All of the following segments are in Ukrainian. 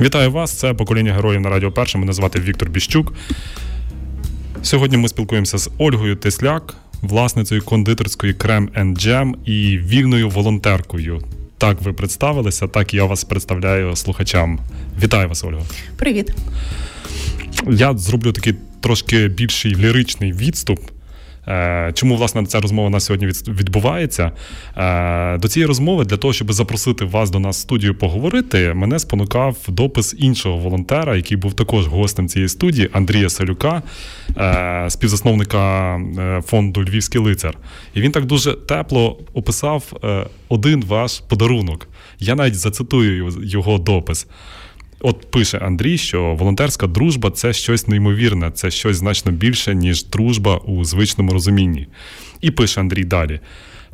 Вітаю вас! Це покоління героїв на Радіо Перше. Мене звати Віктор Біщук. Сьогодні ми спілкуємося з Ольгою Тесляк, власницею кондитерської Крем Джем і вільною волонтеркою. Так ви представилися, так я вас представляю слухачам. Вітаю вас, Ольга. Привіт. Я зроблю такий трошки більший ліричний відступ. Е, чому власне ця розмова у нас сьогодні відбувається? Е, до цієї розмови для того, щоб запросити вас до нас в студію поговорити, мене спонукав допис іншого волонтера, який був також гостем цієї студії, Андрія Салюка, е, співзасновника фонду Львівський лицар. І він так дуже тепло описав один ваш подарунок. Я навіть зацитую його допис. От пише Андрій, що волонтерська дружба це щось неймовірне, це щось значно більше, ніж дружба у звичному розумінні. І пише Андрій далі.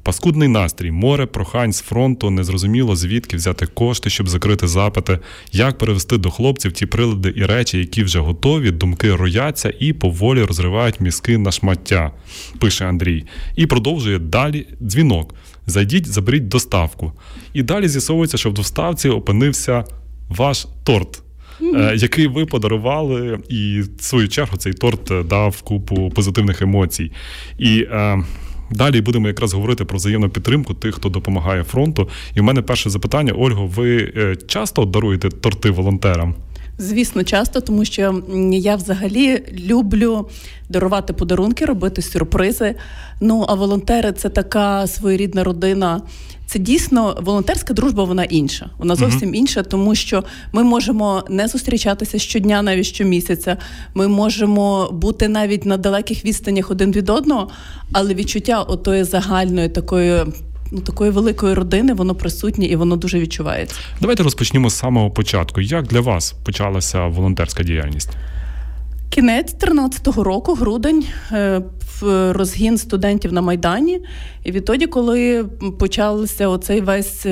Паскудний настрій, море, прохань з фронту, незрозуміло звідки взяти кошти, щоб закрити запити, як перевести до хлопців ті прилади і речі, які вже готові, думки рояться і поволі розривають мізки на шмаття, пише Андрій. І продовжує далі дзвінок. Зайдіть, заберіть доставку. І далі з'ясовується, що в доставці опинився ваш торт. Mm-hmm. Який ви подарували, і в свою чергу цей торт е, дав купу позитивних емоцій. І е, далі будемо якраз говорити про взаємну підтримку тих, хто допомагає фронту. І в мене перше запитання: Ольго, ви е, часто даруєте торти волонтерам? Звісно, часто, тому що я взагалі люблю дарувати подарунки, робити сюрпризи. Ну а волонтери це така своєрідна родина. Це дійсно волонтерська дружба, вона інша. Вона зовсім інша, тому що ми можемо не зустрічатися щодня, навіть щомісяця. Ми можемо бути навіть на далеких відстанях один від одного, але відчуття отої загальної такої. Ну, такої великої родини воно присутнє і воно дуже відчувається. Давайте розпочнемо з самого початку. Як для вас почалася волонтерська діяльність? Кінець 13-го року, грудень, е, в розгін студентів на Майдані. І відтоді, коли почався оцей весь.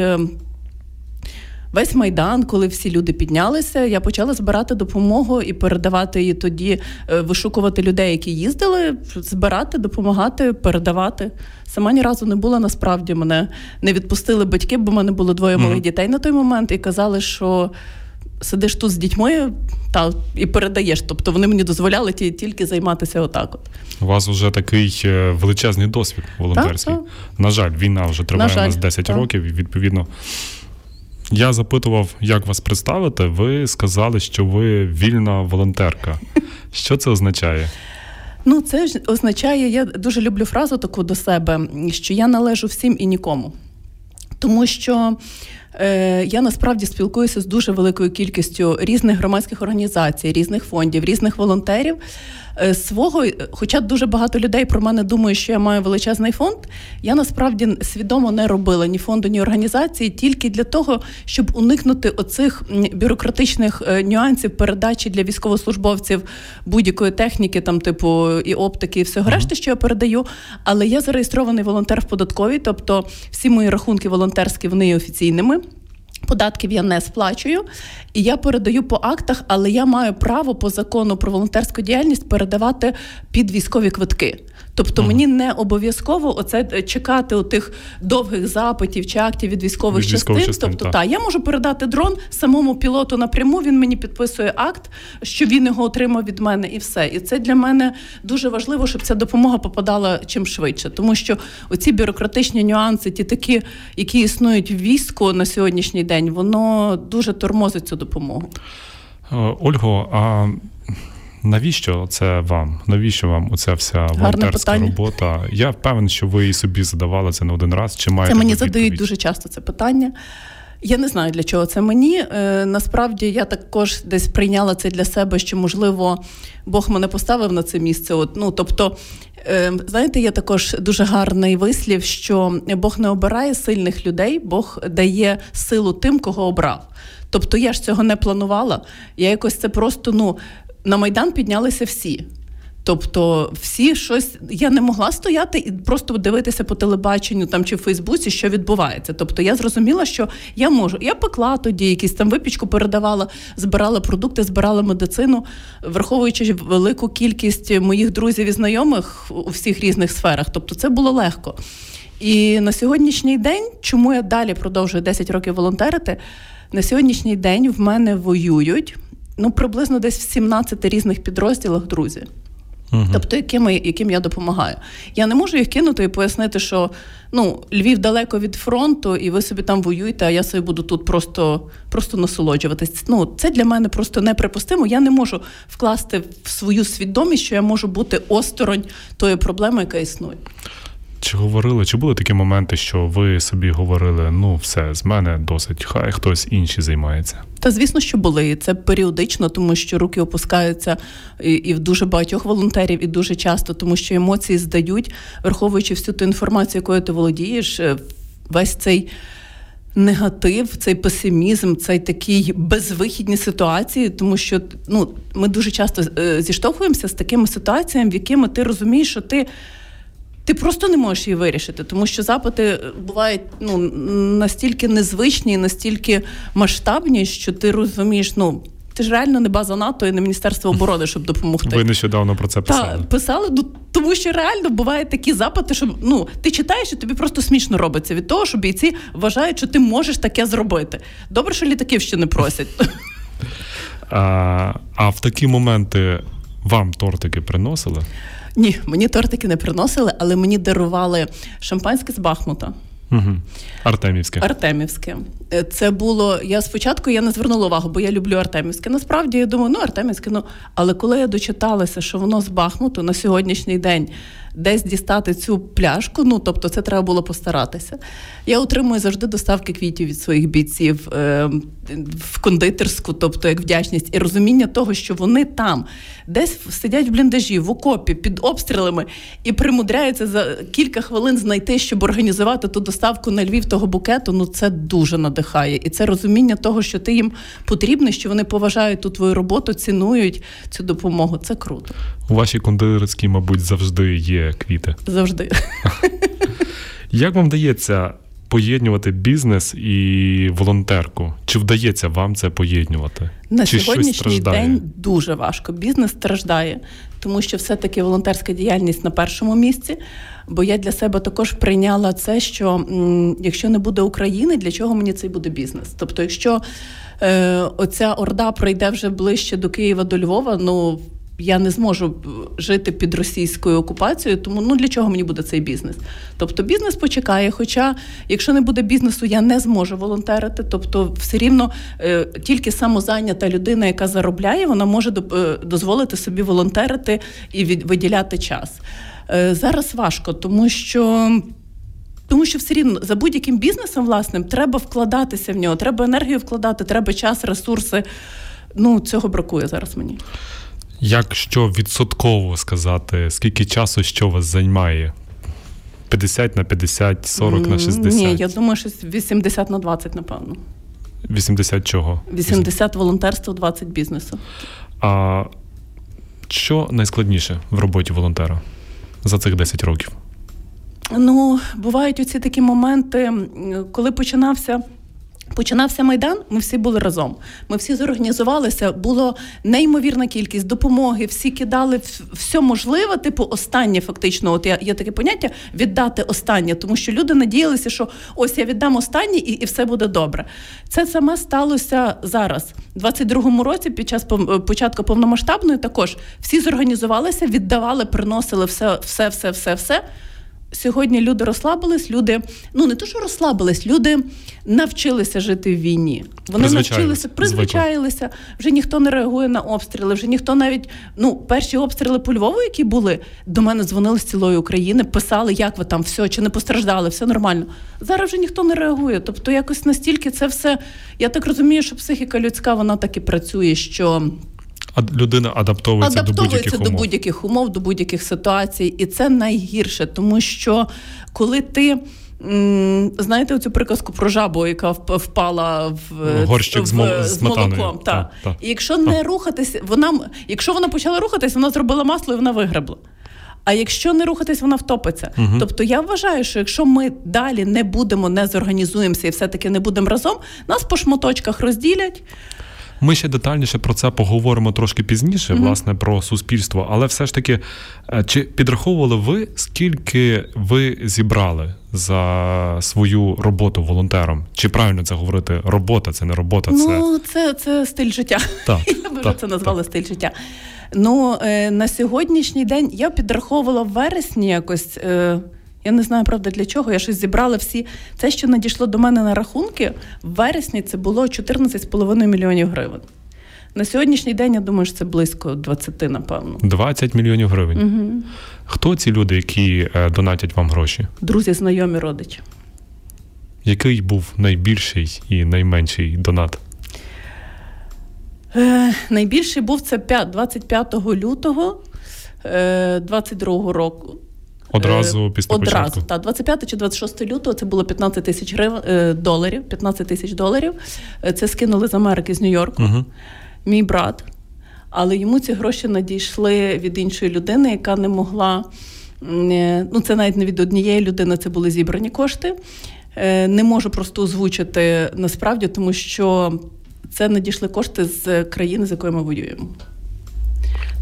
Весь майдан, коли всі люди піднялися, я почала збирати допомогу і передавати її тоді, е, вишукувати людей, які їздили, збирати, допомагати, передавати. Сама ні разу не була насправді мене не відпустили батьки, бо в мене було двоє малих mm-hmm. дітей на той момент, і казали, що сидиш тут з дітьми та і передаєш. Тобто вони мені дозволяли ті, тільки займатися отак. От у вас вже такий е, величезний досвід волонтерський. Так, так. На жаль, війна вже триває жаль, у нас 10 так. років. і Відповідно, я запитував, як вас представити. Ви сказали, що ви вільна волонтерка. Що це означає? Ну, це ж означає, я дуже люблю фразу таку до себе, що я належу всім і нікому. Тому що Е, я насправді спілкуюся з дуже великою кількістю різних громадських організацій, різних фондів, різних волонтерів. Е, свого, хоча дуже багато людей про мене думають, що я маю величезний фонд. Я насправді свідомо не робила ні фонду, ні організації тільки для того, щоб уникнути оцих бюрократичних е, нюансів передачі для військовослужбовців будь-якої техніки, там типу і оптики, і всього uh-huh. решти, що я передаю. Але я зареєстрований волонтер в податковій, тобто всі мої рахунки волонтерські вони є офіційними. Податків я не сплачую, і я передаю по актах, але я маю право по закону про волонтерську діяльність передавати під військові квитки. Тобто ага. мені не обов'язково оце е, чекати тих довгих запитів чи актів від військових від частин. частин. Тобто, та. та я можу передати дрон самому пілоту напряму. Він мені підписує акт, що він його отримав від мене, і все. І це для мене дуже важливо, щоб ця допомога попадала чим швидше, тому що оці бюрократичні нюанси, ті такі, які існують в війську на сьогоднішній день, воно дуже тормозить цю допомогу. Е, Ольго, а Навіщо це вам? Навіщо вам оця вся волонтерська робота? Я впевнений, що ви і собі задавали це не один раз. Чи маєте це мені відповідь? задають дуже часто це питання? Я не знаю для чого це мені. Е, насправді я також десь прийняла це для себе, що можливо Бог мене поставив на це місце. От, ну тобто, е, знаєте, є також дуже гарний вислів, що Бог не обирає сильних людей, Бог дає силу тим, кого обрав. Тобто я ж цього не планувала. Я якось це просто ну на Майдан піднялися всі. Тобто, всі щось я не могла стояти і просто дивитися по телебаченню там чи в Фейсбуці, що відбувається. Тобто я зрозуміла, що я можу. Я пекла тоді, якісь там випічку передавала, збирала продукти, збирала медицину, враховуючи велику кількість моїх друзів і знайомих у всіх різних сферах. Тобто, це було легко. І на сьогоднішній день, чому я далі продовжую 10 років волонтерити? На сьогоднішній день в мене воюють ну приблизно десь в 17 різних підрозділах друзі. Угу. Тобто, яким, яким я допомагаю. Я не можу їх кинути і пояснити, що ну, Львів далеко від фронту, і ви собі там воюєте, а я собі буду тут просто просто насолоджуватись. Ну, Це для мене просто неприпустимо. Я не можу вкласти в свою свідомість, що я можу бути осторонь тої проблеми, яка існує. Чи говорили, чи були такі моменти, що ви собі говорили, ну все, з мене досить, хай хтось інший займається? Та звісно, що були. І Це періодично, тому що руки опускаються і, і в дуже багатьох волонтерів, і дуже часто, тому що емоції здають, враховуючи всю ту інформацію, якою ти володієш, е, весь цей. Негатив, цей песимізм, цей такий безвихідні ситуації, тому що ну ми дуже часто е, зіштовхуємося з такими ситуаціями, в якими ти розумієш, що ти ти просто не можеш її вирішити, тому що запити е, бувають ну настільки незвичні, настільки масштабні, що ти розумієш, ну. Ти ж реально не база НАТО і не Міністерство оборони, щоб допомогти. Ви нещодавно про це писали. Так, писали, ну, тому що реально бувають такі запити, що ну ти читаєш і тобі просто смішно робиться від того, що бійці вважають, що ти можеш таке зробити. Добре, що літаків ще не просять. А, А в такі моменти вам тортики приносили? Ні, мені тортики не приносили, але мені дарували шампанське з Бахмута. Угу. Артемівське. Артемівське. Е, це було. Я спочатку я не звернула увагу, бо я люблю Артемівське. Насправді я думаю, ну Артемівське, ну але коли я дочиталася, що воно з Бахмуту на сьогоднішній день десь дістати цю пляшку. Ну тобто, це треба було постаратися. Я отримую завжди доставки квітів від своїх бійців е, в кондитерську, тобто як вдячність, і розуміння того, що вони там десь сидять в бліндажі, в окопі під обстрілами і примудряються за кілька хвилин знайти, щоб організувати ту доставку на Львів того букету. Ну це дуже надихає, і це розуміння того, що ти їм потрібний, що вони поважають ту твою роботу, цінують цю допомогу. Це круто. У вашій кондитерській, мабуть, завжди є квіти. Завжди. Як вам вдається поєднувати бізнес і волонтерку? Чи вдається вам це поєднувати? На Чи сьогоднішній день дуже важко. Бізнес страждає, тому що все-таки волонтерська діяльність на першому місці. Бо я для себе також прийняла це, що м, якщо не буде України, для чого мені цей буде бізнес? Тобто, якщо е, оця орда пройде вже ближче до Києва, до Львова, ну я не зможу жити під російською окупацією, тому ну для чого мені буде цей бізнес? Тобто бізнес почекає. Хоча, якщо не буде бізнесу, я не зможу волонтерити. Тобто, все рівно е, тільки самозайнята людина, яка заробляє, вона може е, дозволити собі волонтерити і виділяти час. Е, зараз важко, тому що. Тому що все рівно за будь-яким бізнесом власним треба вкладатися в нього, треба енергію вкладати, треба час, ресурси. Ну цього бракує зараз мені. Якщо відсотково сказати, скільки часу що вас займає? 50 на 50, 40 на 60? Ні, я думаю, що 80 на 20, напевно. 80 чого? 80 волонтерства, 20 бізнесу. А що найскладніше в роботі волонтера за цих 10 років? Ну, бувають оці такі моменти, коли починався. Починався майдан. Ми всі були разом. Ми всі зорганізувалися. Було неймовірна кількість допомоги. Всі кидали все можливе. Типу, останнє фактично. От я є таке поняття віддати останнє, тому що люди надіялися, що ось я віддам останнє і і все буде добре. Це саме сталося зараз, У 22-му році. Під час початку повномасштабної також всі зорганізувалися, віддавали, приносили все, все, все, все, все сьогодні люди розслабились, люди ну не то, що розслабились, люди навчилися жити в війні. Вони навчилися, призвичаїлися. Вже ніхто не реагує на обстріли. Вже ніхто навіть ну перші обстріли по Львову, які були до мене дзвонили з цілої України, писали, як ви там все, чи не постраждали, все нормально. Зараз вже ніхто не реагує. Тобто, якось настільки це все. Я так розумію, що психіка людська вона так і працює, що людина адаптовується, адаптовується до будь-яких до будь-яких умов, до будь-яких ситуацій, і це найгірше, тому що коли ти. Знаєте оцю приказку про жабу, яка впала в горщик в, з, з молоком. Та. Та, та. І якщо не рухатись, вона якщо вона почала рухатись, вона зробила масло і вона вигребла. А якщо не рухатись, вона втопиться. Угу. Тобто я вважаю, що якщо ми далі не будемо, не зорганізуємося і все-таки не будемо разом, нас по шматочках розділять. Ми ще детальніше про це поговоримо трошки пізніше, mm-hmm. власне, про суспільство. Але все ж таки, е, чи підраховували ви, скільки ви зібрали за свою роботу волонтером? Чи правильно це говорити? Робота, це не робота, це Ну, це, це стиль життя. Так, Я би так, це назвала так. стиль життя. Ну, е, на сьогоднішній день я підраховувала в вересні якось. Е, я не знаю, правда, для чого. Я щось зібрала всі. Це, що надійшло до мене на рахунки, в вересні це було 14,5 мільйонів гривень. На сьогоднішній день я думаю, що це близько 20, напевно. 20 мільйонів гривень. Угу. Хто ці люди, які е, донатять вам гроші? Друзі, знайомі, родичі. Який був найбільший і найменший донат? Е, Найбільший був це 25 лютого е, 22 року. Одразу після Одразу, початку? так, 25 чи 26 лютого це було 15 тисяч гривень е, доларів. 15 тисяч доларів. Е, це скинули з Америки з Нью-Йорку. Угу. Мій брат. Але йому ці гроші надійшли від іншої людини, яка не могла. Е, ну, це навіть не від однієї людини, це були зібрані кошти. Не можу просто озвучити насправді, тому що це надійшли кошти з країни, з якою ми воюємо.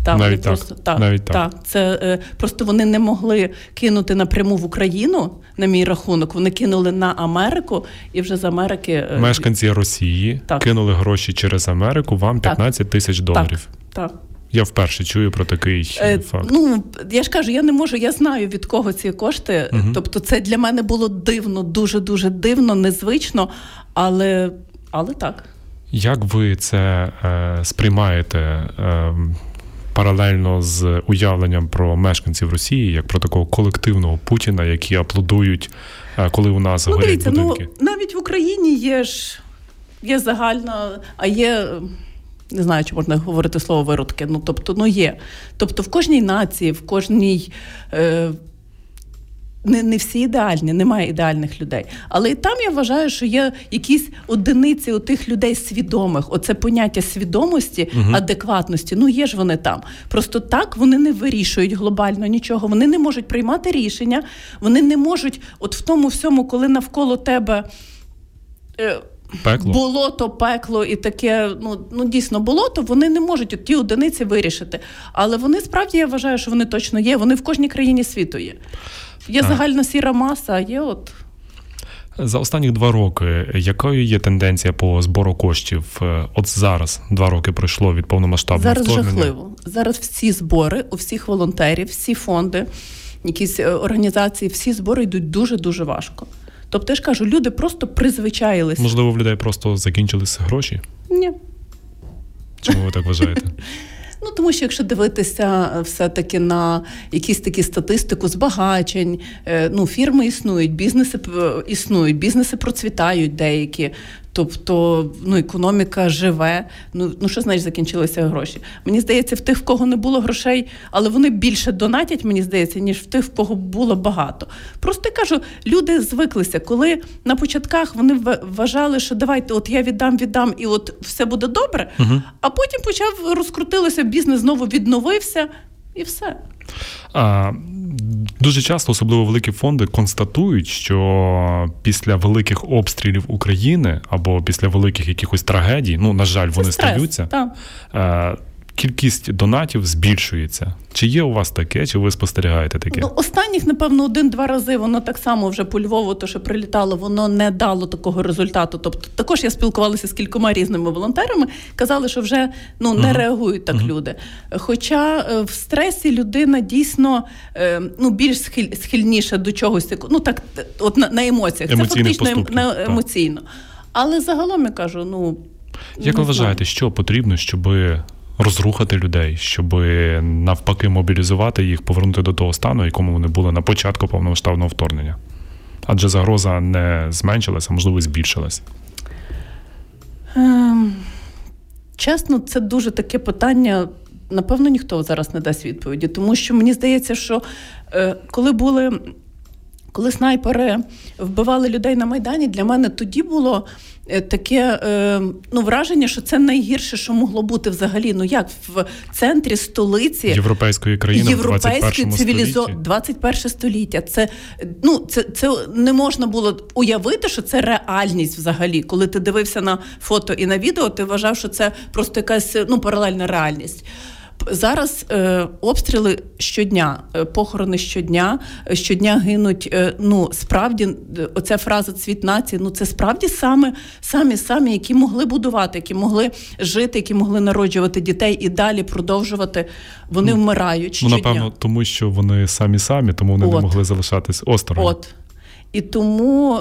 Там Навіть так. Просто, так, Навіть так. так. Це е, просто вони не могли кинути напряму в Україну на мій рахунок. Вони кинули на Америку і вже з Америки е, мешканці Росії так. кинули гроші через Америку. Вам 15 тисяч доларів. Так. так. Я вперше чую про такий е, факт. Ну я ж кажу, я не можу, я знаю від кого ці кошти. Угу. Тобто, це для мене було дивно, дуже дуже дивно, незвично, але але так. Як ви це е, сприймаєте? Е, паралельно з уявленням про мешканців Росії як про такого колективного Путіна, які аплодують, е, коли у нас ну, горять дивіться, ну, будинки. Ну, навіть в Україні є ж є загальна, а є. Не знаю, чи можна говорити слово виродки. Ну тобто, ну є. Тобто, в кожній нації, в кожній е, не не всі ідеальні, немає ідеальних людей. Але і там я вважаю, що є якісь одиниці у тих людей свідомих. Оце поняття свідомості, угу. адекватності. Ну є ж вони там. Просто так вони не вирішують глобально нічого. Вони не можуть приймати рішення, вони не можуть, от в тому всьому, коли навколо тебе. Е, Пекло. Болото, пекло і таке, ну ну дійсно болото, вони не можуть от ті одиниці вирішити. Але вони справді я вважаю, що вони точно є. Вони в кожній країні світу є. Є загальна сіра маса, а є от. За останні два роки, якою є тенденція по збору коштів? Е, от зараз два роки пройшло від повномасштабного зараз вторгнення. жахливо. Зараз всі збори, у всіх волонтерів, всі фонди, якісь е, організації, всі збори йдуть дуже дуже важко. Тобто я ж кажу, люди просто призвичаїлися. Можливо, в людей просто закінчилися гроші? Ні. Чому ви так вважаєте? Ну тому що якщо дивитися е, все-таки на якісь такі статистику збагачень, е, ну фірми існують, бізнеси е, існують, бізнеси процвітають деякі. Тобто ну, економіка живе. Ну ну що значить закінчилися гроші? Мені здається, в тих, в кого не було грошей, але вони більше донатять, мені здається, ніж в тих, в кого було багато. Просто я кажу, люди звиклися, коли на початках вони вважали, що давайте, от я віддам, віддам, і от все буде добре. Угу. А потім почав розкрутилося, бізнес знову відновився, і все. А, Дуже часто, особливо великі фонди, констатують, що після великих обстрілів України або після великих якихось трагедій, ну на жаль, вони стаються. Кількість донатів збільшується. Чи є у вас таке, чи ви спостерігаєте таке? Ну, Останніх, напевно, один-два рази воно так само вже по Львову, то що прилітало, воно не дало такого результату. Тобто, також я спілкувалася з кількома різними волонтерами, казали, що вже ну не uh-huh. реагують так uh-huh. люди. Хоча е, в стресі людина дійсно е, ну більш схиль, схильніша до чогось, ну так, от на, на емоціях, Емоційний це фактично поступки. емоційно. Але загалом я кажу, ну. Як ви вважаєте, що потрібно, щоб розрухати людей, щоб навпаки мобілізувати їх, повернути до того стану, якому вони були на початку повномасштабного вторгнення. Адже загроза не зменшилася, а можливо, і збільшилася. Ем, чесно, це дуже таке питання. Напевно, ніхто зараз не дасть відповіді, тому що мені здається, що е, коли були коли снайпери вбивали людей на Майдані, для мене тоді було е, таке е, ну, враження, що це найгірше, що могло бути взагалі. Ну як в центрі столиці європейської країни європейської цивілізо 21 століття. Це ну це, це не можна було уявити, що це реальність взагалі. Коли ти дивився на фото і на відео, ти вважав, що це просто якась ну паралельна реальність. Зараз е, обстріли щодня, е, похорони щодня, е, щодня гинуть. Е, ну справді, е, оця фраза цвіт нації, ну це справді саме самі самі, які могли будувати, які могли жити, які могли народжувати дітей і далі продовжувати. Вони ну, вмирають. щодня. Ну, напевно, тому що вони самі самі, тому вони От. не могли залишатись осторонь. От і тому.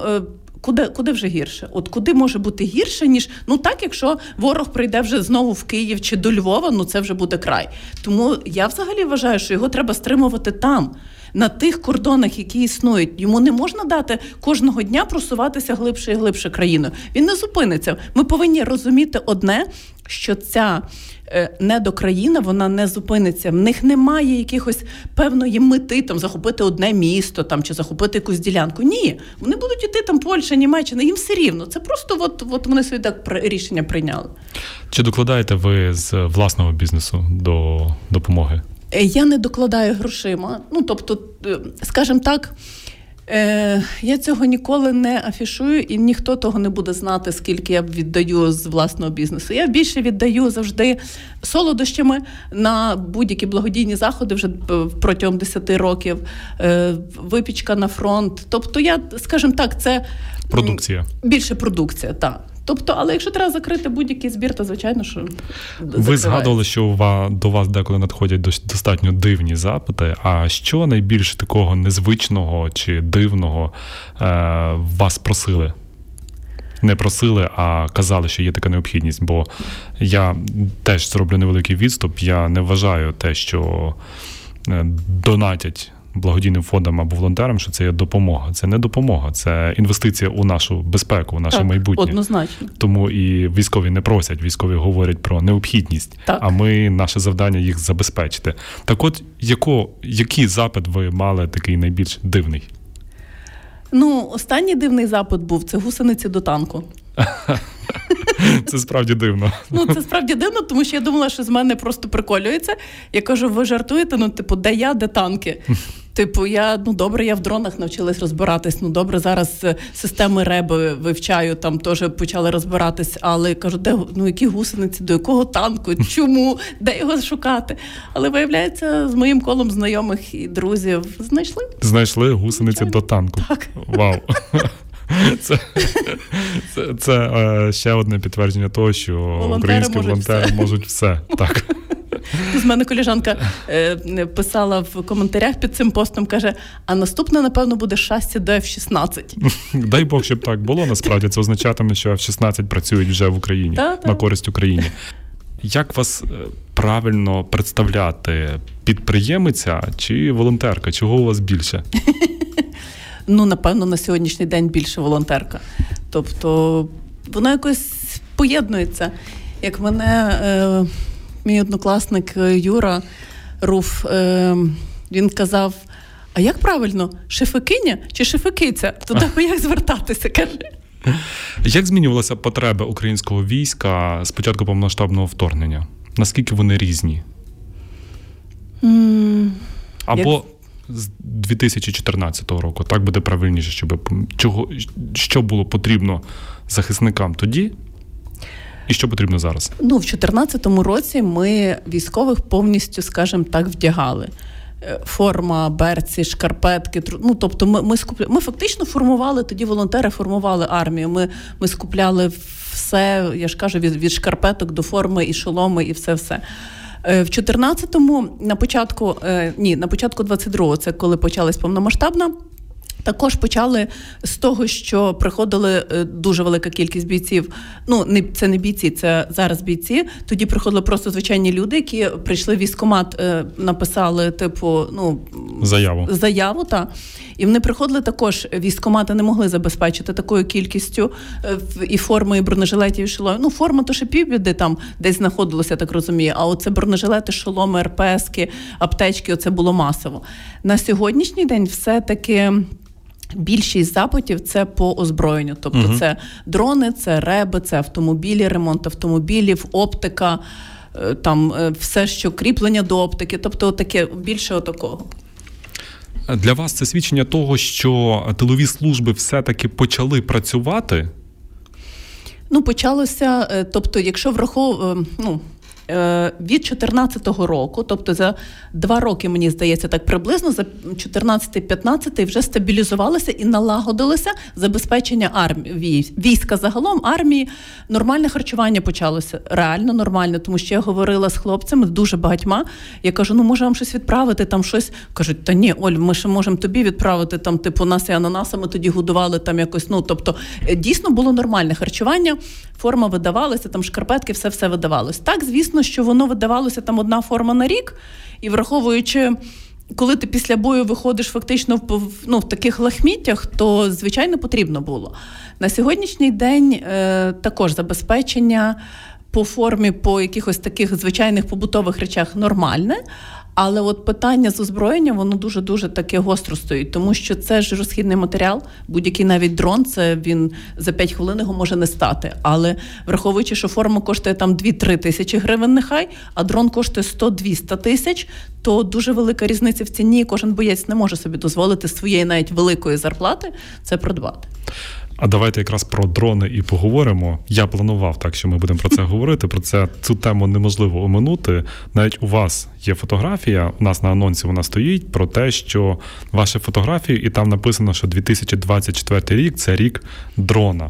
Куди куди вже гірше? От куди може бути гірше, ніж ну так, якщо ворог прийде вже знову в Київ чи до Львова, ну це вже буде край. Тому я взагалі вважаю, що його треба стримувати там. На тих кордонах, які існують, йому не можна дати кожного дня просуватися глибше і глибше країною. Він не зупиниться. Ми повинні розуміти одне, що ця недокраїна вона не зупиниться. В них немає якихось певної мети там захопити одне місто там чи захопити якусь ділянку. Ні, вони будуть іти там Польща, Німеччина. Їм все рівно. Це просто от, от вони собі так рішення прийняли. Чи докладаєте ви з власного бізнесу до допомоги? Е, я не докладаю грошима. Ну тобто, е, скажімо так. Е, Я цього ніколи не афішую, і ніхто того не буде знати, скільки я віддаю з власного бізнесу. Я більше віддаю завжди солодощами на будь-які благодійні заходи вже протягом 10 років. Е, Випічка на фронт. Тобто, я скажімо так, це продукція більше продукція, так. Тобто, але якщо треба закрити будь-який збір, то звичайно, що ви згадували, що до вас деколи надходять достатньо дивні запити. А що найбільше такого незвичного чи дивного е, вас просили? Не просили, а казали, що є така необхідність. Бо я теж зроблю невеликий відступ. Я не вважаю те, що е, донатять благодійним фондам або волонтерам, що це є допомога. Це не допомога, це інвестиція у нашу безпеку, у наше так, майбутнє. Однозначно. Тому і військові не просять, військові говорять про необхідність, так. а ми наше завдання їх забезпечити. Так, от яко, який запит ви мали такий найбільш дивний? Ну, останній дивний запит був це гусениці до танку. Це справді дивно. Ну це справді дивно, тому що я думала, що з мене просто приколюється. Я кажу, ви жартуєте? Ну, типу, де я, де танки? Типу, я ну добре, я в дронах навчилась розбиратись. Ну добре, зараз е, системи реби вивчаю, там теж почали розбиратись, але кажу, де ну які гусениці, до якого танку, чому, де його шукати? Але виявляється, з моїм колом знайомих і друзів знайшли. Знайшли гусениці до танку. Так. Вау. Це це, це е, ще одне підтвердження того, що волонтери українські можуть волонтери все. можуть все. Так. З мене коліжанка е, писала в коментарях під цим постом, каже: а наступне, напевно, буде щастя до F-16. Дай Бог, щоб так було. Насправді це означатиме, що F-16 працюють вже в Україні та, на користь Україні. Як вас е, правильно представляти? Підприємиця чи волонтерка? Чого у вас більше? ну напевно на сьогоднішній день більше волонтерка. Тобто воно якось поєднується. Як мене е, мій однокласник е, Юра Руф, е, він казав: а як правильно, шефикиня чи шефикиця? Туди як звертатися? каже. Як змінювалися потреби українського війська з початку повномасштабного вторгнення? Наскільки вони різні? Mm, Або як з 2014 року. Так буде правильніше, щоб чого що було потрібно захисникам тоді. І що потрібно зараз? Ну, в 2014 році ми військових повністю, скажімо так, вдягали. Е, форма, берці, шкарпетки. Ну, тобто, ми ми, скупля... ми фактично формували тоді волонтери, формували армію. Ми ми скупляли все, я ж кажу, від від шкарпеток до форми, і шоломи, і все все. Е, в 14-му, на початку е, ні, на початку 22-го, це коли почалась повномасштабна. Також почали з того, що приходили е, дуже велика кількість бійців. Ну не це не бійці, це зараз бійці. Тоді приходили просто звичайні люди, які прийшли в військкомат, написали типу, ну заяву заяву та і вони приходили також. Військкомати не могли забезпечити такою кількістю і форми, і бронежилетів і шоломів. Ну форма то ще півбіди там десь знаходилося, так розумію. А оце бронежилети, шоломи, РПСки, аптечки. Оце було масово на сьогоднішній день. Все таки Більшість запитів це по озброєнню, тобто uh це дрони, це реби, це автомобілі, ремонт автомобілів, оптика, е, там е, все, що кріплення до оптики, тобто таке більше отакого. Для вас це свідчення того, що тилові служби все-таки почали працювати. Ну, почалося, е, тобто, якщо враховуємо, ну від 2014 року, тобто за два роки, мені здається, так приблизно за 14-15 вже стабілізувалося і налагодилося забезпечення армії війська загалом армії. Нормальне харчування почалося реально нормально, тому що я говорила з хлопцями дуже багатьма. Я кажу: ну може вам щось відправити там щось. Кажуть, та ні, Оль, ми ще можемо тобі відправити там, типу, нас і ананасами тоді годували там якось. Ну тобто е, дійсно було нормальне харчування, форма видавалася, там шкарпетки, все все видавалось. Так, звісно дивно, що воно видавалося там одна форма на рік, і враховуючи. Коли ти після бою виходиш фактично в ну, в таких лахміттях, то звичайно потрібно було. На сьогоднішній день е, також забезпечення по формі, по якихось таких звичайних побутових речах нормальне. Але от питання з озброєнням, воно дуже дуже таке гостро стоїть, тому що це ж розхідний матеріал. Будь-який навіть дрон, це він за 5 хвилин його може не стати. Але враховуючи, що форма коштує там 2-3 тисячі гривень, нехай, а дрон коштує 100-200 тисяч, то дуже велика різниця в ціні. Кожен боєць не може собі дозволити своєї навіть великої зарплати це придбати. А давайте якраз про дрони і поговоримо. Я планував так, що ми будемо про це говорити. Про це цю тему неможливо оминути. Навіть у вас є фотографія. У нас на анонсі вона стоїть про те, що ваші фотографії, і там написано, що 2024 рік це рік дрона.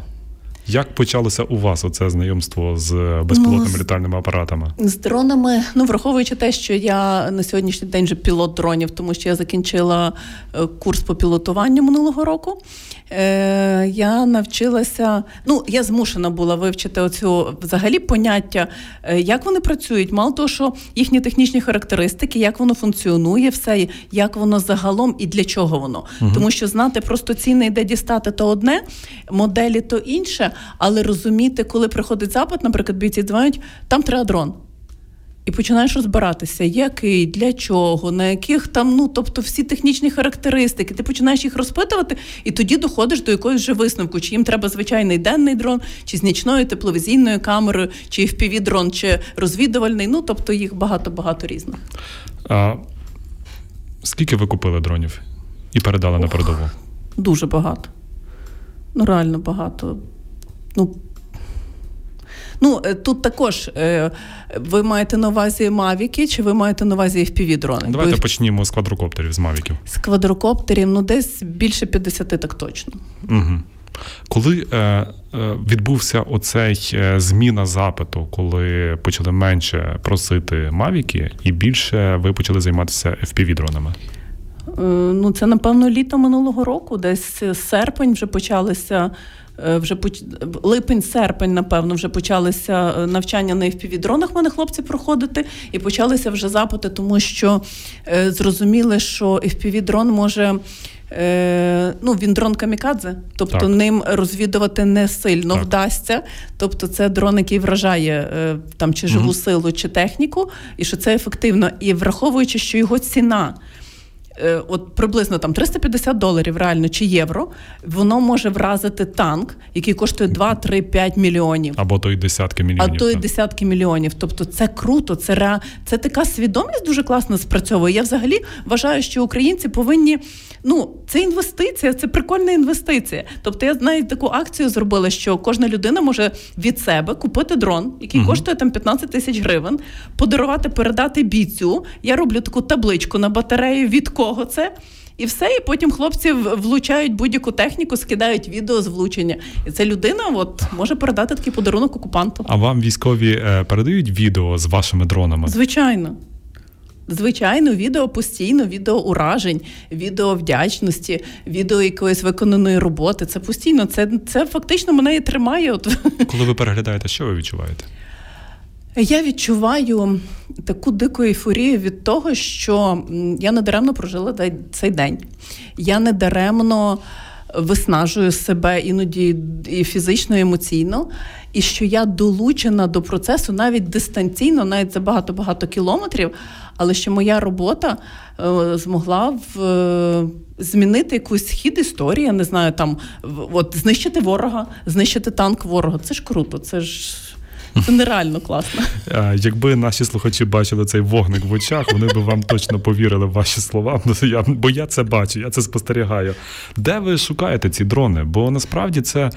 Як почалося у вас оце знайомство з безпілотними ну, літальними апаратами? З дронами, ну враховуючи те, що я на сьогоднішній день вже пілот дронів, тому що я закінчила е, курс по пілотуванню минулого року. Е, Я навчилася, ну я змушена була вивчити оцю взагалі поняття, е, як вони працюють. Мало того, що їхні технічні характеристики, як воно функціонує, все, як воно загалом і для чого воно. Угу. Тому що знати просто ціни, де дістати, то одне, моделі то інше але розуміти, коли приходить запит, наприклад, бійці дзвонять, там треба дрон. І починаєш розбиратися, який, для чого, на яких там, ну тобто всі технічні характеристики, ти починаєш їх розпитувати, і тоді доходиш до якогось вже висновку, чи їм треба звичайний денний дрон, чи з нічною тепловізійною камерою, чи fpv дрон, чи розвідувальний. Ну тобто їх багато-багато різних. А Скільки ви купили дронів і передали Ох, на передову? Дуже багато. Ну, реально багато. Ну, Ну, е, тут також е, ви маєте на увазі Мавіки, чи ви маєте на увазі fpv дрони Давайте Бо... почнімо з квадрокоптерів, з Мавіків. З квадрокоптерів, ну десь більше 50, так точно. Угу. Коли е, е, відбувся оцей е, зміна запиту, коли почали менше просити Мавіки, і більше ви почали займатися fpv дронами Е, ну, це напевно літо минулого року, десь серпень вже почалися. Е, вже липень-серпень, напевно, вже почалися е, навчання на FPV-дронах в мене хлопці проходити, і почалися вже запити, тому що е, зрозуміли, що FPV-дрон може. Ну, він дрон камікадзе, тобто так. ним розвідувати не сильно так. вдасться. Тобто, це дрон, який вражає там чи живу угу. силу, чи техніку, і що це ефективно. І враховуючи, що його ціна от приблизно там 350 доларів реально чи євро, воно може вразити танк, який коштує 2, 3, 5 мільйонів. Або то й десятки мільйонів. А то й десятки мільйонів. Тобто це круто, це ре... це така свідомість дуже класно спрацьовує. Я взагалі вважаю, що українці повинні. Ну, це інвестиція, це прикольна інвестиція. Тобто, я навіть таку акцію зробила, що кожна людина може від себе купити дрон, який угу. коштує там 15 тисяч гривень, подарувати, передати бійцю. Я роблю таку табличку на батарею від кого це. І все, і потім хлопці влучають будь-яку техніку, скидають відео з влучення. І ця людина от може передати такий подарунок окупанту. А вам військові е, передають відео з вашими дронами? Звичайно. Звичайно, відео постійно, відео уражень, відео вдячності, відео якоїсь виконаної роботи. Це постійно. Це це фактично мене і тримає. От. Коли ви переглядаєте, що ви відчуваєте? Я відчуваю таку дику ейфорію від того, що я не даремно прожила цей день. Я не даремно виснажую себе іноді і фізично, і емоційно, і що я долучена до процесу навіть дистанційно, навіть за багато-багато кілометрів, але що моя робота е, змогла в, е, змінити якийсь хід історії, я не знаю, там от знищити ворога, знищити танк ворога. Це ж круто, це ж. Це нереально класно. Якби наші слухачі бачили цей вогник в очах, вони би вам точно повірили в ваші слова. Ну, бо я це бачу, я це спостерігаю. Де ви шукаєте ці дрони? Бо насправді це е,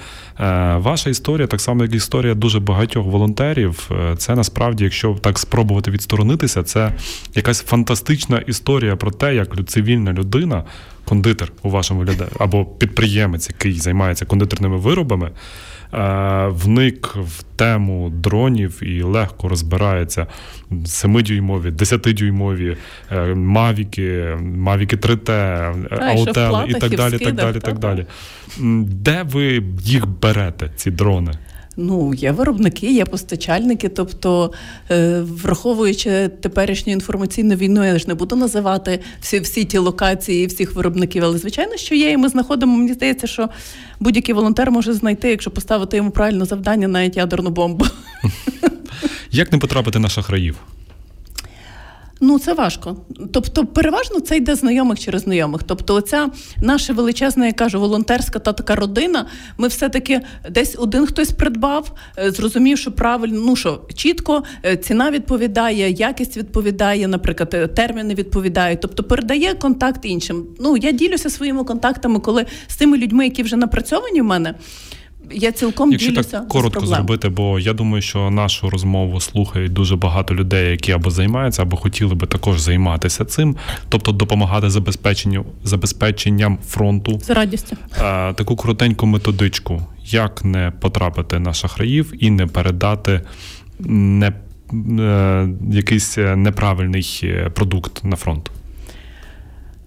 ваша історія, так само, як історія дуже багатьох волонтерів. Е, це насправді, якщо так спробувати відсторонитися, це якась фантастична історія про те, як цивільна людина. Кондитер у вашому виглядає, або підприємець, який займається кондитерними виробами, вник в тему дронів і легко розбирається 7-дюймові, 10-дюймові, е, мавіки, мавіки 3T, аутели і так далі. так далі, так далі. Де ви їх берете, ці дрони? Ну, є виробники, є постачальники. Тобто, е, враховуючи теперішню інформаційну війну, я ж не буду називати всі всі ті локації, всіх виробників, але звичайно, що є, і ми знаходимо. Мені здається, що будь-який волонтер може знайти, якщо поставити йому правильне завдання, навіть ядерну бомбу. Як не потрапити на шахраїв? Ну, це важко. Тобто, переважно це йде знайомих через знайомих. Тобто, оця наша величезна, я кажу, волонтерська та така родина. Ми все-таки десь один хтось придбав, е, зрозумів, що правильно, ну що чітко е, ціна відповідає, якість відповідає, наприклад, е, терміни відповідають. Тобто передає контакт іншим. Ну я ділюся своїми контактами, коли з тими людьми, які вже напрацьовані в мене я цілком Якщо ділюся так коротко зробити, бо я думаю, що нашу розмову слухають дуже багато людей, які або займаються, або хотіли би також займатися цим, тобто допомагати забезпеченню забезпеченням фронту з радістю. А, таку коротеньку методичку, як не потрапити на шахраїв і не передати не е, якийсь неправильний е, продукт на фронт.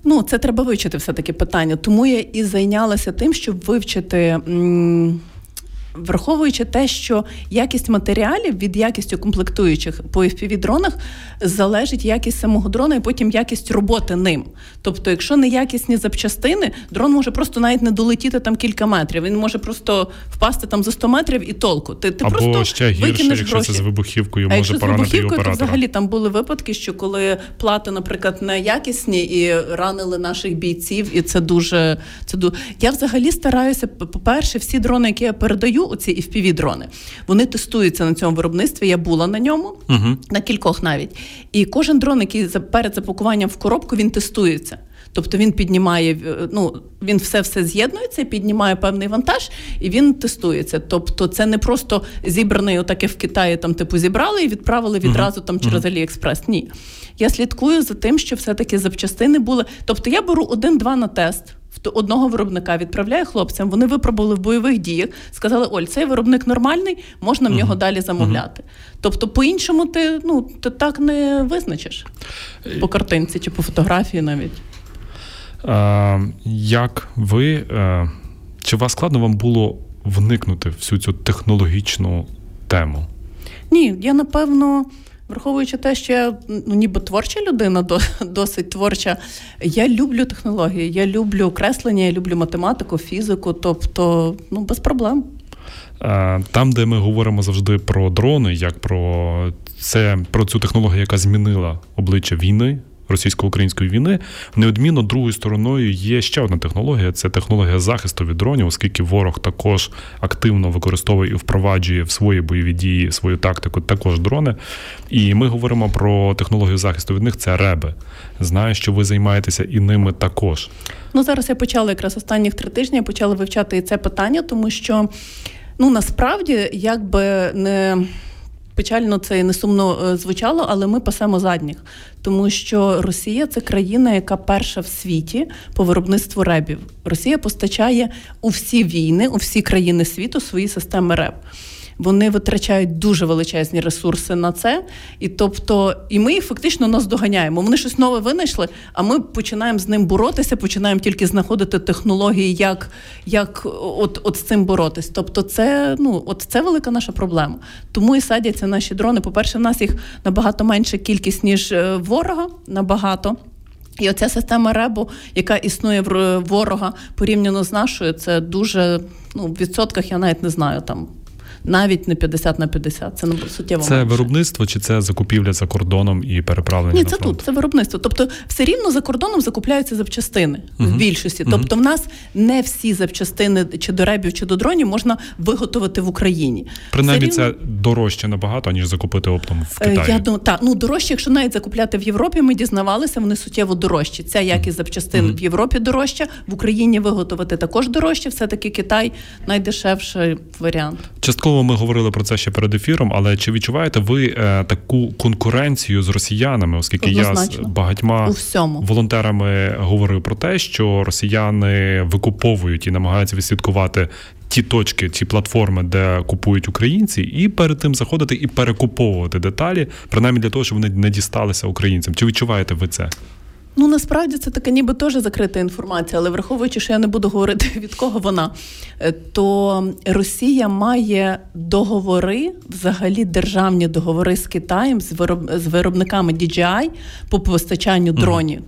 Ну, це треба вивчити все таки питання. Тому я і зайнялася тим, щоб вивчити. М- Враховуючи те, що якість матеріалів від якістю комплектуючих по fpv дронах залежить якість самого дрона і потім якість роботи ним. Тобто, якщо не якісні запчастини, дрон може просто навіть не долетіти там кілька метрів. Він може просто впасти там за 100 метрів і толку. Ти ти Або просто ще гірше, якщо гроші. це з вибухівкою, а може поранити з вибухівкою, оператора. то взагалі там були випадки, що коли плати, наприклад, не якісні і ранили наших бійців, і це дуже це дуже... Я взагалі стараюся. По перше, всі дрони, які я передаю оці fpv дрони Вони тестуються на цьому виробництві. Я була на ньому, uh на кількох навіть. І кожен дрон, який перед запакуванням в коробку, він тестується. Тобто він піднімає, е, ну він все все з'єднується, піднімає певний вантаж і він тестується. Тобто, це не просто зібраний, отаке в Китаї там типу зібрали і відправили відразу там через Аліекспрес. Ні. Я слідкую за тим, що все-таки запчастини були. Тобто я беру один-два на тест одного виробника відправляє хлопцям. Вони випробували в бойових діях, сказали: Оль, цей виробник нормальний, можна в нього uh-huh. далі замовляти. Uh-huh. Тобто, по-іншому, ти ну ти так не визначиш по картинці чи по фотографії навіть. А, Як ви а, чи вас складно вам було вникнути в всю цю технологічну тему? Ні, я напевно. Враховуючи те, що я ну, ніби творча людина, досить творча. Я люблю технології, я люблю креслення, я люблю математику, фізику, тобто ну без проблем. Е, там, де ми говоримо завжди про дрони, як про це про цю технологію, яка змінила обличчя війни, російсько-української війни, неодмінно другою стороною є ще одна технологія це технологія захисту від дронів, оскільки ворог також активно використовує і впроваджує в свої бойові дії свою тактику, також дрони. І ми говоримо про технологію захисту від них. Це реби. Знаю, що ви займаєтеся і ними також. Ну зараз я почала якраз останніх три тижні. Я почала вивчати це питання, тому що ну насправді якби не печально це і не сумно е, звучало, але ми пасемо задніх, тому що Росія це країна, яка перша в світі по виробництву ребів. Росія постачає у всі війни, у всі країни світу свої системи РЕБ вони витрачають дуже величезні ресурси на це. І тобто, і ми їх фактично наздоганяємо. Вони щось нове винайшли, а ми починаємо з ним боротися, починаємо тільки знаходити технології, як як от от з цим боротись. Тобто, це ну от це велика наша проблема. Тому і садяться наші дрони. По перше, в нас їх набагато менша кількість ніж е, ворога, набагато. І оця система ребу, яка існує в ворога порівняно з нашою, це дуже ну в відсотках я навіть не знаю там навіть не 50 на 50. Це не суттєво Це менше. виробництво чи це закупівля за кордоном і переправлення? Ні, на це фронт? тут, це виробництво. Тобто, все рівно за кордоном закупляються запчастини uh в більшості. Тобто, в нас не всі запчастини чи до ребів, чи до дронів можна виготовити в Україні. Принаймні, рівно... це дорожче набагато, ніж закупити оптом в Китаї. Е, Я думаю, так, ну дорожче, якщо навіть закупляти в Європі, ми дізнавалися, вони суттєво дорожчі. Ця якість запчастин uh в Європі дорожча, в Україні виготовити також дорожче. Все таки Китай найдешевший варіант. Частково ми говорили про це ще перед ефіром. Але чи відчуваєте ви е, таку конкуренцію з росіянами? Оскільки Однозначно. я з багатьма У всьому. волонтерами говорив про те, що росіяни викуповують і намагаються відслідкувати. Ті точки, ті платформи, де купують українці, і перед тим заходити і перекуповувати деталі, принаймні для того, щоб вони не дісталися українцям. Чи відчуваєте ви це? Ну насправді це така ніби теж закрита інформація, але враховуючи, що я не буду говорити від кого вона, е, то Росія має договори, взагалі державні договори з Китаєм, з вироб з виробниками DJI по постачанню дронів.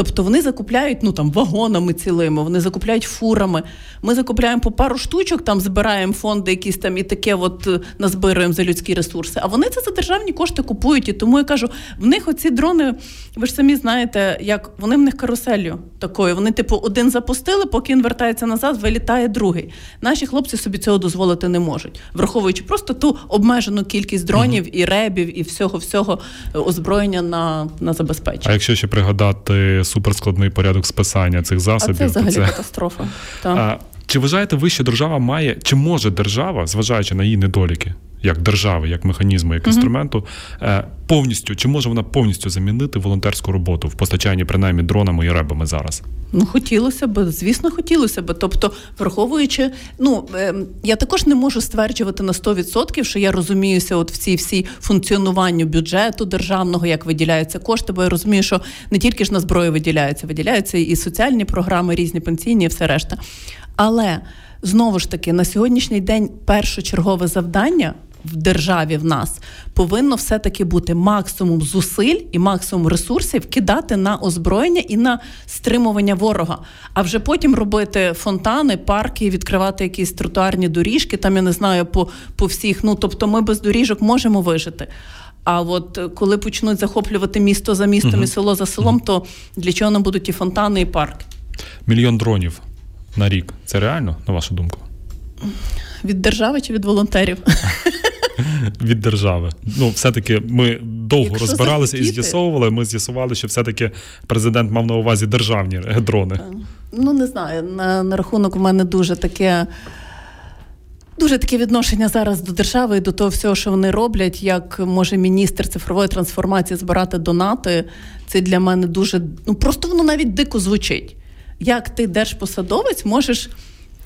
Тобто вони закупляють ну там вагонами цілими, вони закупляють фурами. Ми закупляємо по пару штучок, там збираємо фонди, якісь там і таке, от е, назбируємо за людські ресурси. А вони це за державні кошти купують. І тому я кажу, в них оці дрони, ви ж самі знаєте, як вони в них каруселью такою. Вони, типу, один запустили, поки він вертається назад, вилітає другий. Наші хлопці собі цього дозволити не можуть, враховуючи просто ту обмежену кількість дронів uh і ребів, і всього всього озброєння на, на забезпечення. А якщо ще пригадати суперскладний порядок списання цих засобів, а це взагалі це... катастрофа. А, Чи вважаєте ви, що держава має, чи може держава, зважаючи на її недоліки, як держави, як механізму, як інструменту, е, повністю чи може вона повністю замінити волонтерську роботу в постачанні принаймні дронами і ребами зараз? Ну, хотілося б, звісно, хотілося б. Тобто, враховуючи, ну е, я також не можу стверджувати на 100%, що я розуміюся, от в цій всій функціонуванню бюджету державного, як виділяються кошти, бо я розумію, що не тільки ж на зброю виділяються, виділяються і соціальні програми, різні пенсійні, і все решта. Але знову ж таки, на сьогоднішній день першочергове завдання в державі в нас повинно все-таки бути максимум зусиль і максимум ресурсів кидати на озброєння і на стримування ворога, а вже потім робити фонтани, парки, відкривати якісь тротуарні доріжки. Там я не знаю по, по всіх. Ну тобто, ми без доріжок можемо вижити. А от коли почнуть захоплювати місто за містом uh-huh. і село за селом, uh-huh. то для чого нам будуть і фонтани, і парки? Мільйон дронів на рік. Це реально, на вашу думку? Від держави чи від волонтерів? Від держави. Ну, все-таки ми довго Якщо розбиралися захотіти... і з'ясовували. Ми з'ясували, що все-таки президент мав на увазі державні дрони. Ну, не знаю. На, на рахунок у мене дуже таке. Дуже таке відношення зараз до держави і до того всього, що вони роблять, як може міністр цифрової трансформації збирати донати. Це для мене дуже ну просто воно навіть дико звучить. Як ти держпосадовець можеш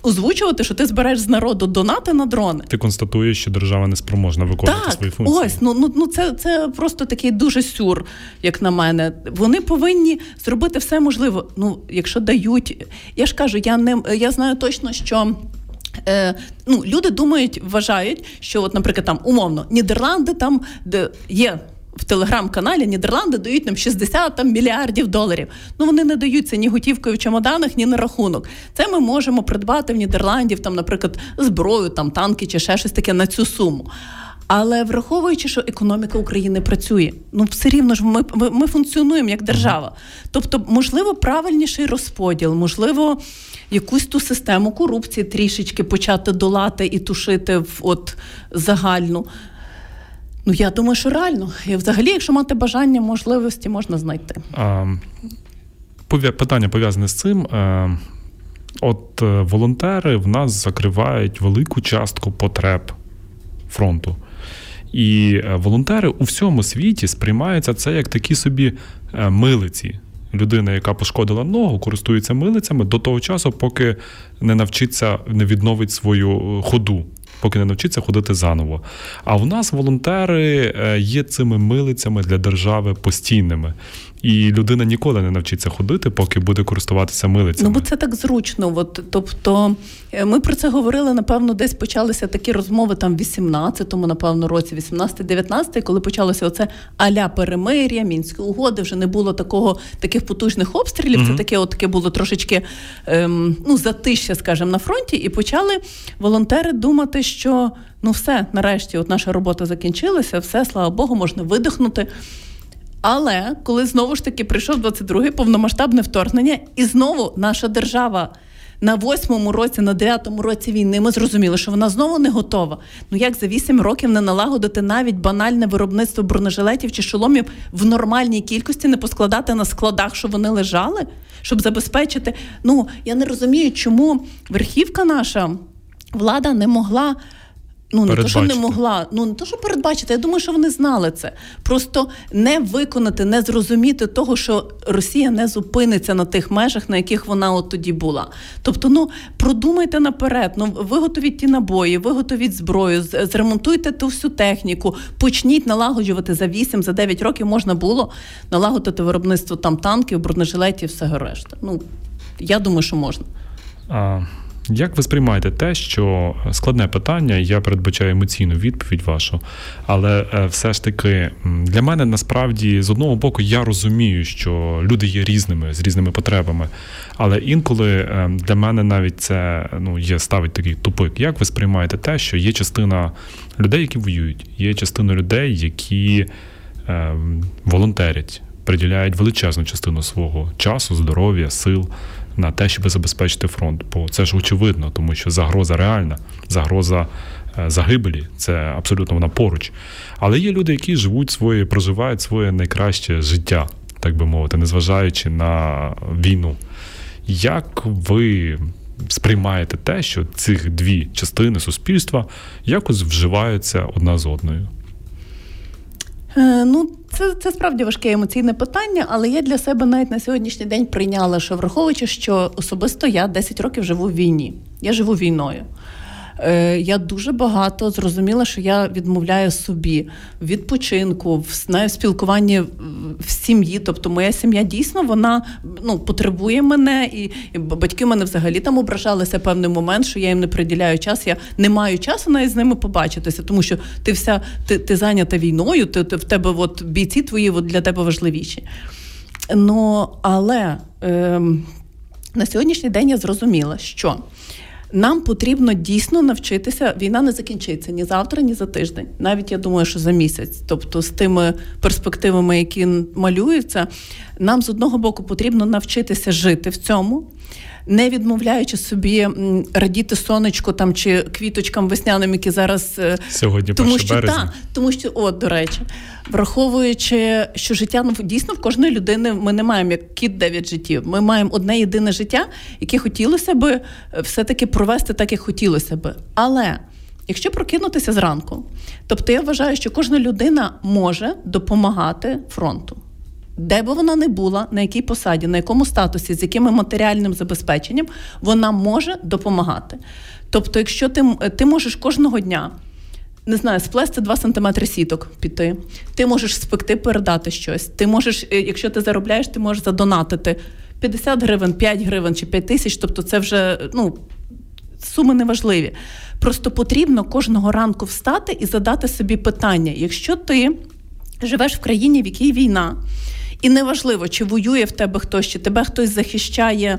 озвучувати, що ти збираєш з народу донати на дрони? Ти констатуєш, що держава не спроможна виконувати так, свої функції. Ось ну ну ну це це просто такий дуже сюр, як на мене. Вони повинні зробити все можливе. Ну, якщо дають, я ж кажу, я не я знаю точно, що. Е, ну, Люди думають, вважають, що, от, наприклад, там умовно Нідерланди там де є. В телеграм-каналі Нідерланди дають нам 60 там, мільярдів доларів. Ну вони не даються ні готівкою в чемоданах, ні на рахунок. Це ми можемо придбати в Нідерландів, там, наприклад, зброю, там танки чи ще щось таке на цю суму. Але враховуючи, що економіка України працює, ну все рівно ж ми, ми, ми функціонуємо як держава. Тобто, можливо, правильніший розподіл, можливо, якусь ту систему корупції трішечки почати долати і тушити в от загальну. Ну, я думаю, що реально. І взагалі, якщо мати бажання, можливості можна знайти. А, Питання пов'язане з цим. От е, волонтери в нас закривають велику частку потреб фронту. І е, волонтери у всьому світі сприймаються це як такі собі е, милиці. Людина, яка пошкодила ногу, користується милицями до того часу, поки не навчиться, не відновить свою ходу поки не навчиться ходити заново. А в нас волонтери є цими милицями для держави постійними. І людина ніколи не навчиться ходити, поки буде користуватися милицями. Ну бо це так зручно. От тобто е, ми про це говорили. Напевно, десь почалися такі розмови там в 18-му, напевно, році, 18-19, коли почалося оце аля перемир'я, мінські угоди. Вже не було такого таких потужних обстрілів. Mm-hmm. Це таке, от таке було трошечки ем, ну затища, скажімо, на фронті, і почали волонтери думати, що ну все, нарешті, от наша робота закінчилася, все, слава Богу, можна видихнути. Але коли знову ж таки прийшов 22-й повномасштабне вторгнення, і знову наша держава на восьмому році, на дев'ятому році війни, ми зрозуміли, що вона знову не готова. Ну як за вісім років не налагодити навіть банальне виробництво бронежилетів чи шоломів в нормальній кількості, не поскладати на складах, щоб вони лежали, щоб забезпечити. Ну я не розумію, чому верхівка наша влада не могла. Ну, не то, що не могла, ну не то, що передбачити. Я думаю, що вони знали це. Просто не виконати, не зрозуміти того, що Росія не зупиниться на тих межах, на яких вона от тоді була. Тобто, ну продумайте наперед, ну виготовіть ті набої, виготовіть зброю, зремонтуйте ту всю техніку, почніть налагоджувати за 8 за 9 років можна було налагодити виробництво там танків, бронежилетів, все решта. Ну я думаю, що можна. А... Як ви сприймаєте те, що складне питання, я передбачаю емоційну відповідь вашу, але е, все ж таки для мене насправді з одного боку я розумію, що люди є різними з різними потребами, але інколи е, для мене навіть це ну є ставить такий тупик. Як ви сприймаєте те, що є частина людей, які воюють, є частина людей, які е, волонтерять, приділяють величезну частину свого часу, здоров'я, сил на те, щоб забезпечити фронт. Бо це ж очевидно, тому що загроза реальна, загроза е, загибелі це абсолютно вона поруч. Але є люди, які живуть своє, проживають своє найкраще життя, так би мовити, незважаючи на війну. Як ви сприймаєте те, що цих дві частини суспільства якось вживаються одна з одною? Е, ну, це це справді важке емоційне питання, але я для себе навіть на сьогоднішній день прийняла, що враховуючи, що особисто я 10 років живу в війні. Я живу війною. Е, я дуже багато зрозуміла, що я відмовляю собі в відпочинку, в знаю, спілкуванні в сім'ї. Тобто, моя сім'я дійсно вона ну потребує мене, і, і батьки мене взагалі там ображалися певний момент, що я їм не приділяю час. Я не маю часу навіть з ними побачитися, тому що ти вся ти, ти зайнята війною, ти, ти в тебе от бійці твої от для тебе важливіші. Ну але е, на сьогоднішній день я зрозуміла, що нам потрібно дійсно навчитися. Війна не закінчиться ні завтра, ні за тиждень. Навіть я думаю, що за місяць. Тобто, з тими перспективами, які малюються, нам з одного боку потрібно навчитися жити в цьому не відмовляючи собі радіти сонечку там чи квіточкам весняним, які зараз е, сьогодні тому що та, тому що от до речі, враховуючи, що життя ну дійсно в кожної людини ми не маємо як кіт дев'ять життів. Ми маємо одне єдине життя, яке хотілося би е, все-таки провести так, як хотілося би. Але якщо прокинутися зранку, тобто я вважаю, що кожна людина може допомагати фронту де би вона не була, на якій посаді, на якому статусі, з яким матеріальним забезпеченням, вона може допомагати. Тобто, якщо ти ти можеш кожного дня. Не знаю, сплести 2 сантиметри сіток піти. Ти можеш спекти, передати щось. Ти можеш, е, якщо ти заробляєш, ти можеш задонатити 50 гривень, 5 гривень чи 5 тисяч. Тобто, це вже ну, суми неважливі. Просто потрібно кожного ранку встати і задати собі питання: якщо ти живеш в країні, в якій війна, і неважливо, чи воює в тебе хтось, чи тебе хтось захищає,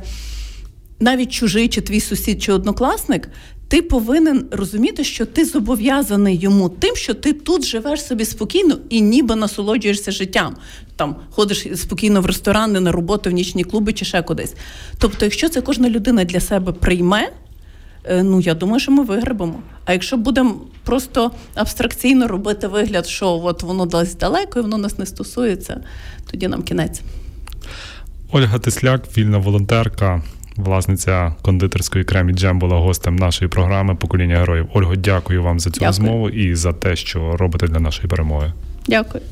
навіть чужий, чи твій сусід, чи однокласник. Ти повинен розуміти, що ти зобов'язаний йому тим, що ти тут живеш собі спокійно і ніби насолоджуєшся життям. Там ходиш спокійно в ресторани, на роботу, в нічні клуби чи ще кудись. Тобто, якщо це кожна людина для себе прийме, ну я думаю, що ми вигребемо. А якщо будемо просто абстракційно робити вигляд, що от воно десь далеко і воно нас не стосується, тоді нам кінець. Ольга Тисляк, вільна волонтерка, власниця кондитерської кремі Джем була гостем нашої програми Покоління героїв. Ольго, дякую вам за цю дякую. розмову і за те, що робите для нашої перемоги. Дякую.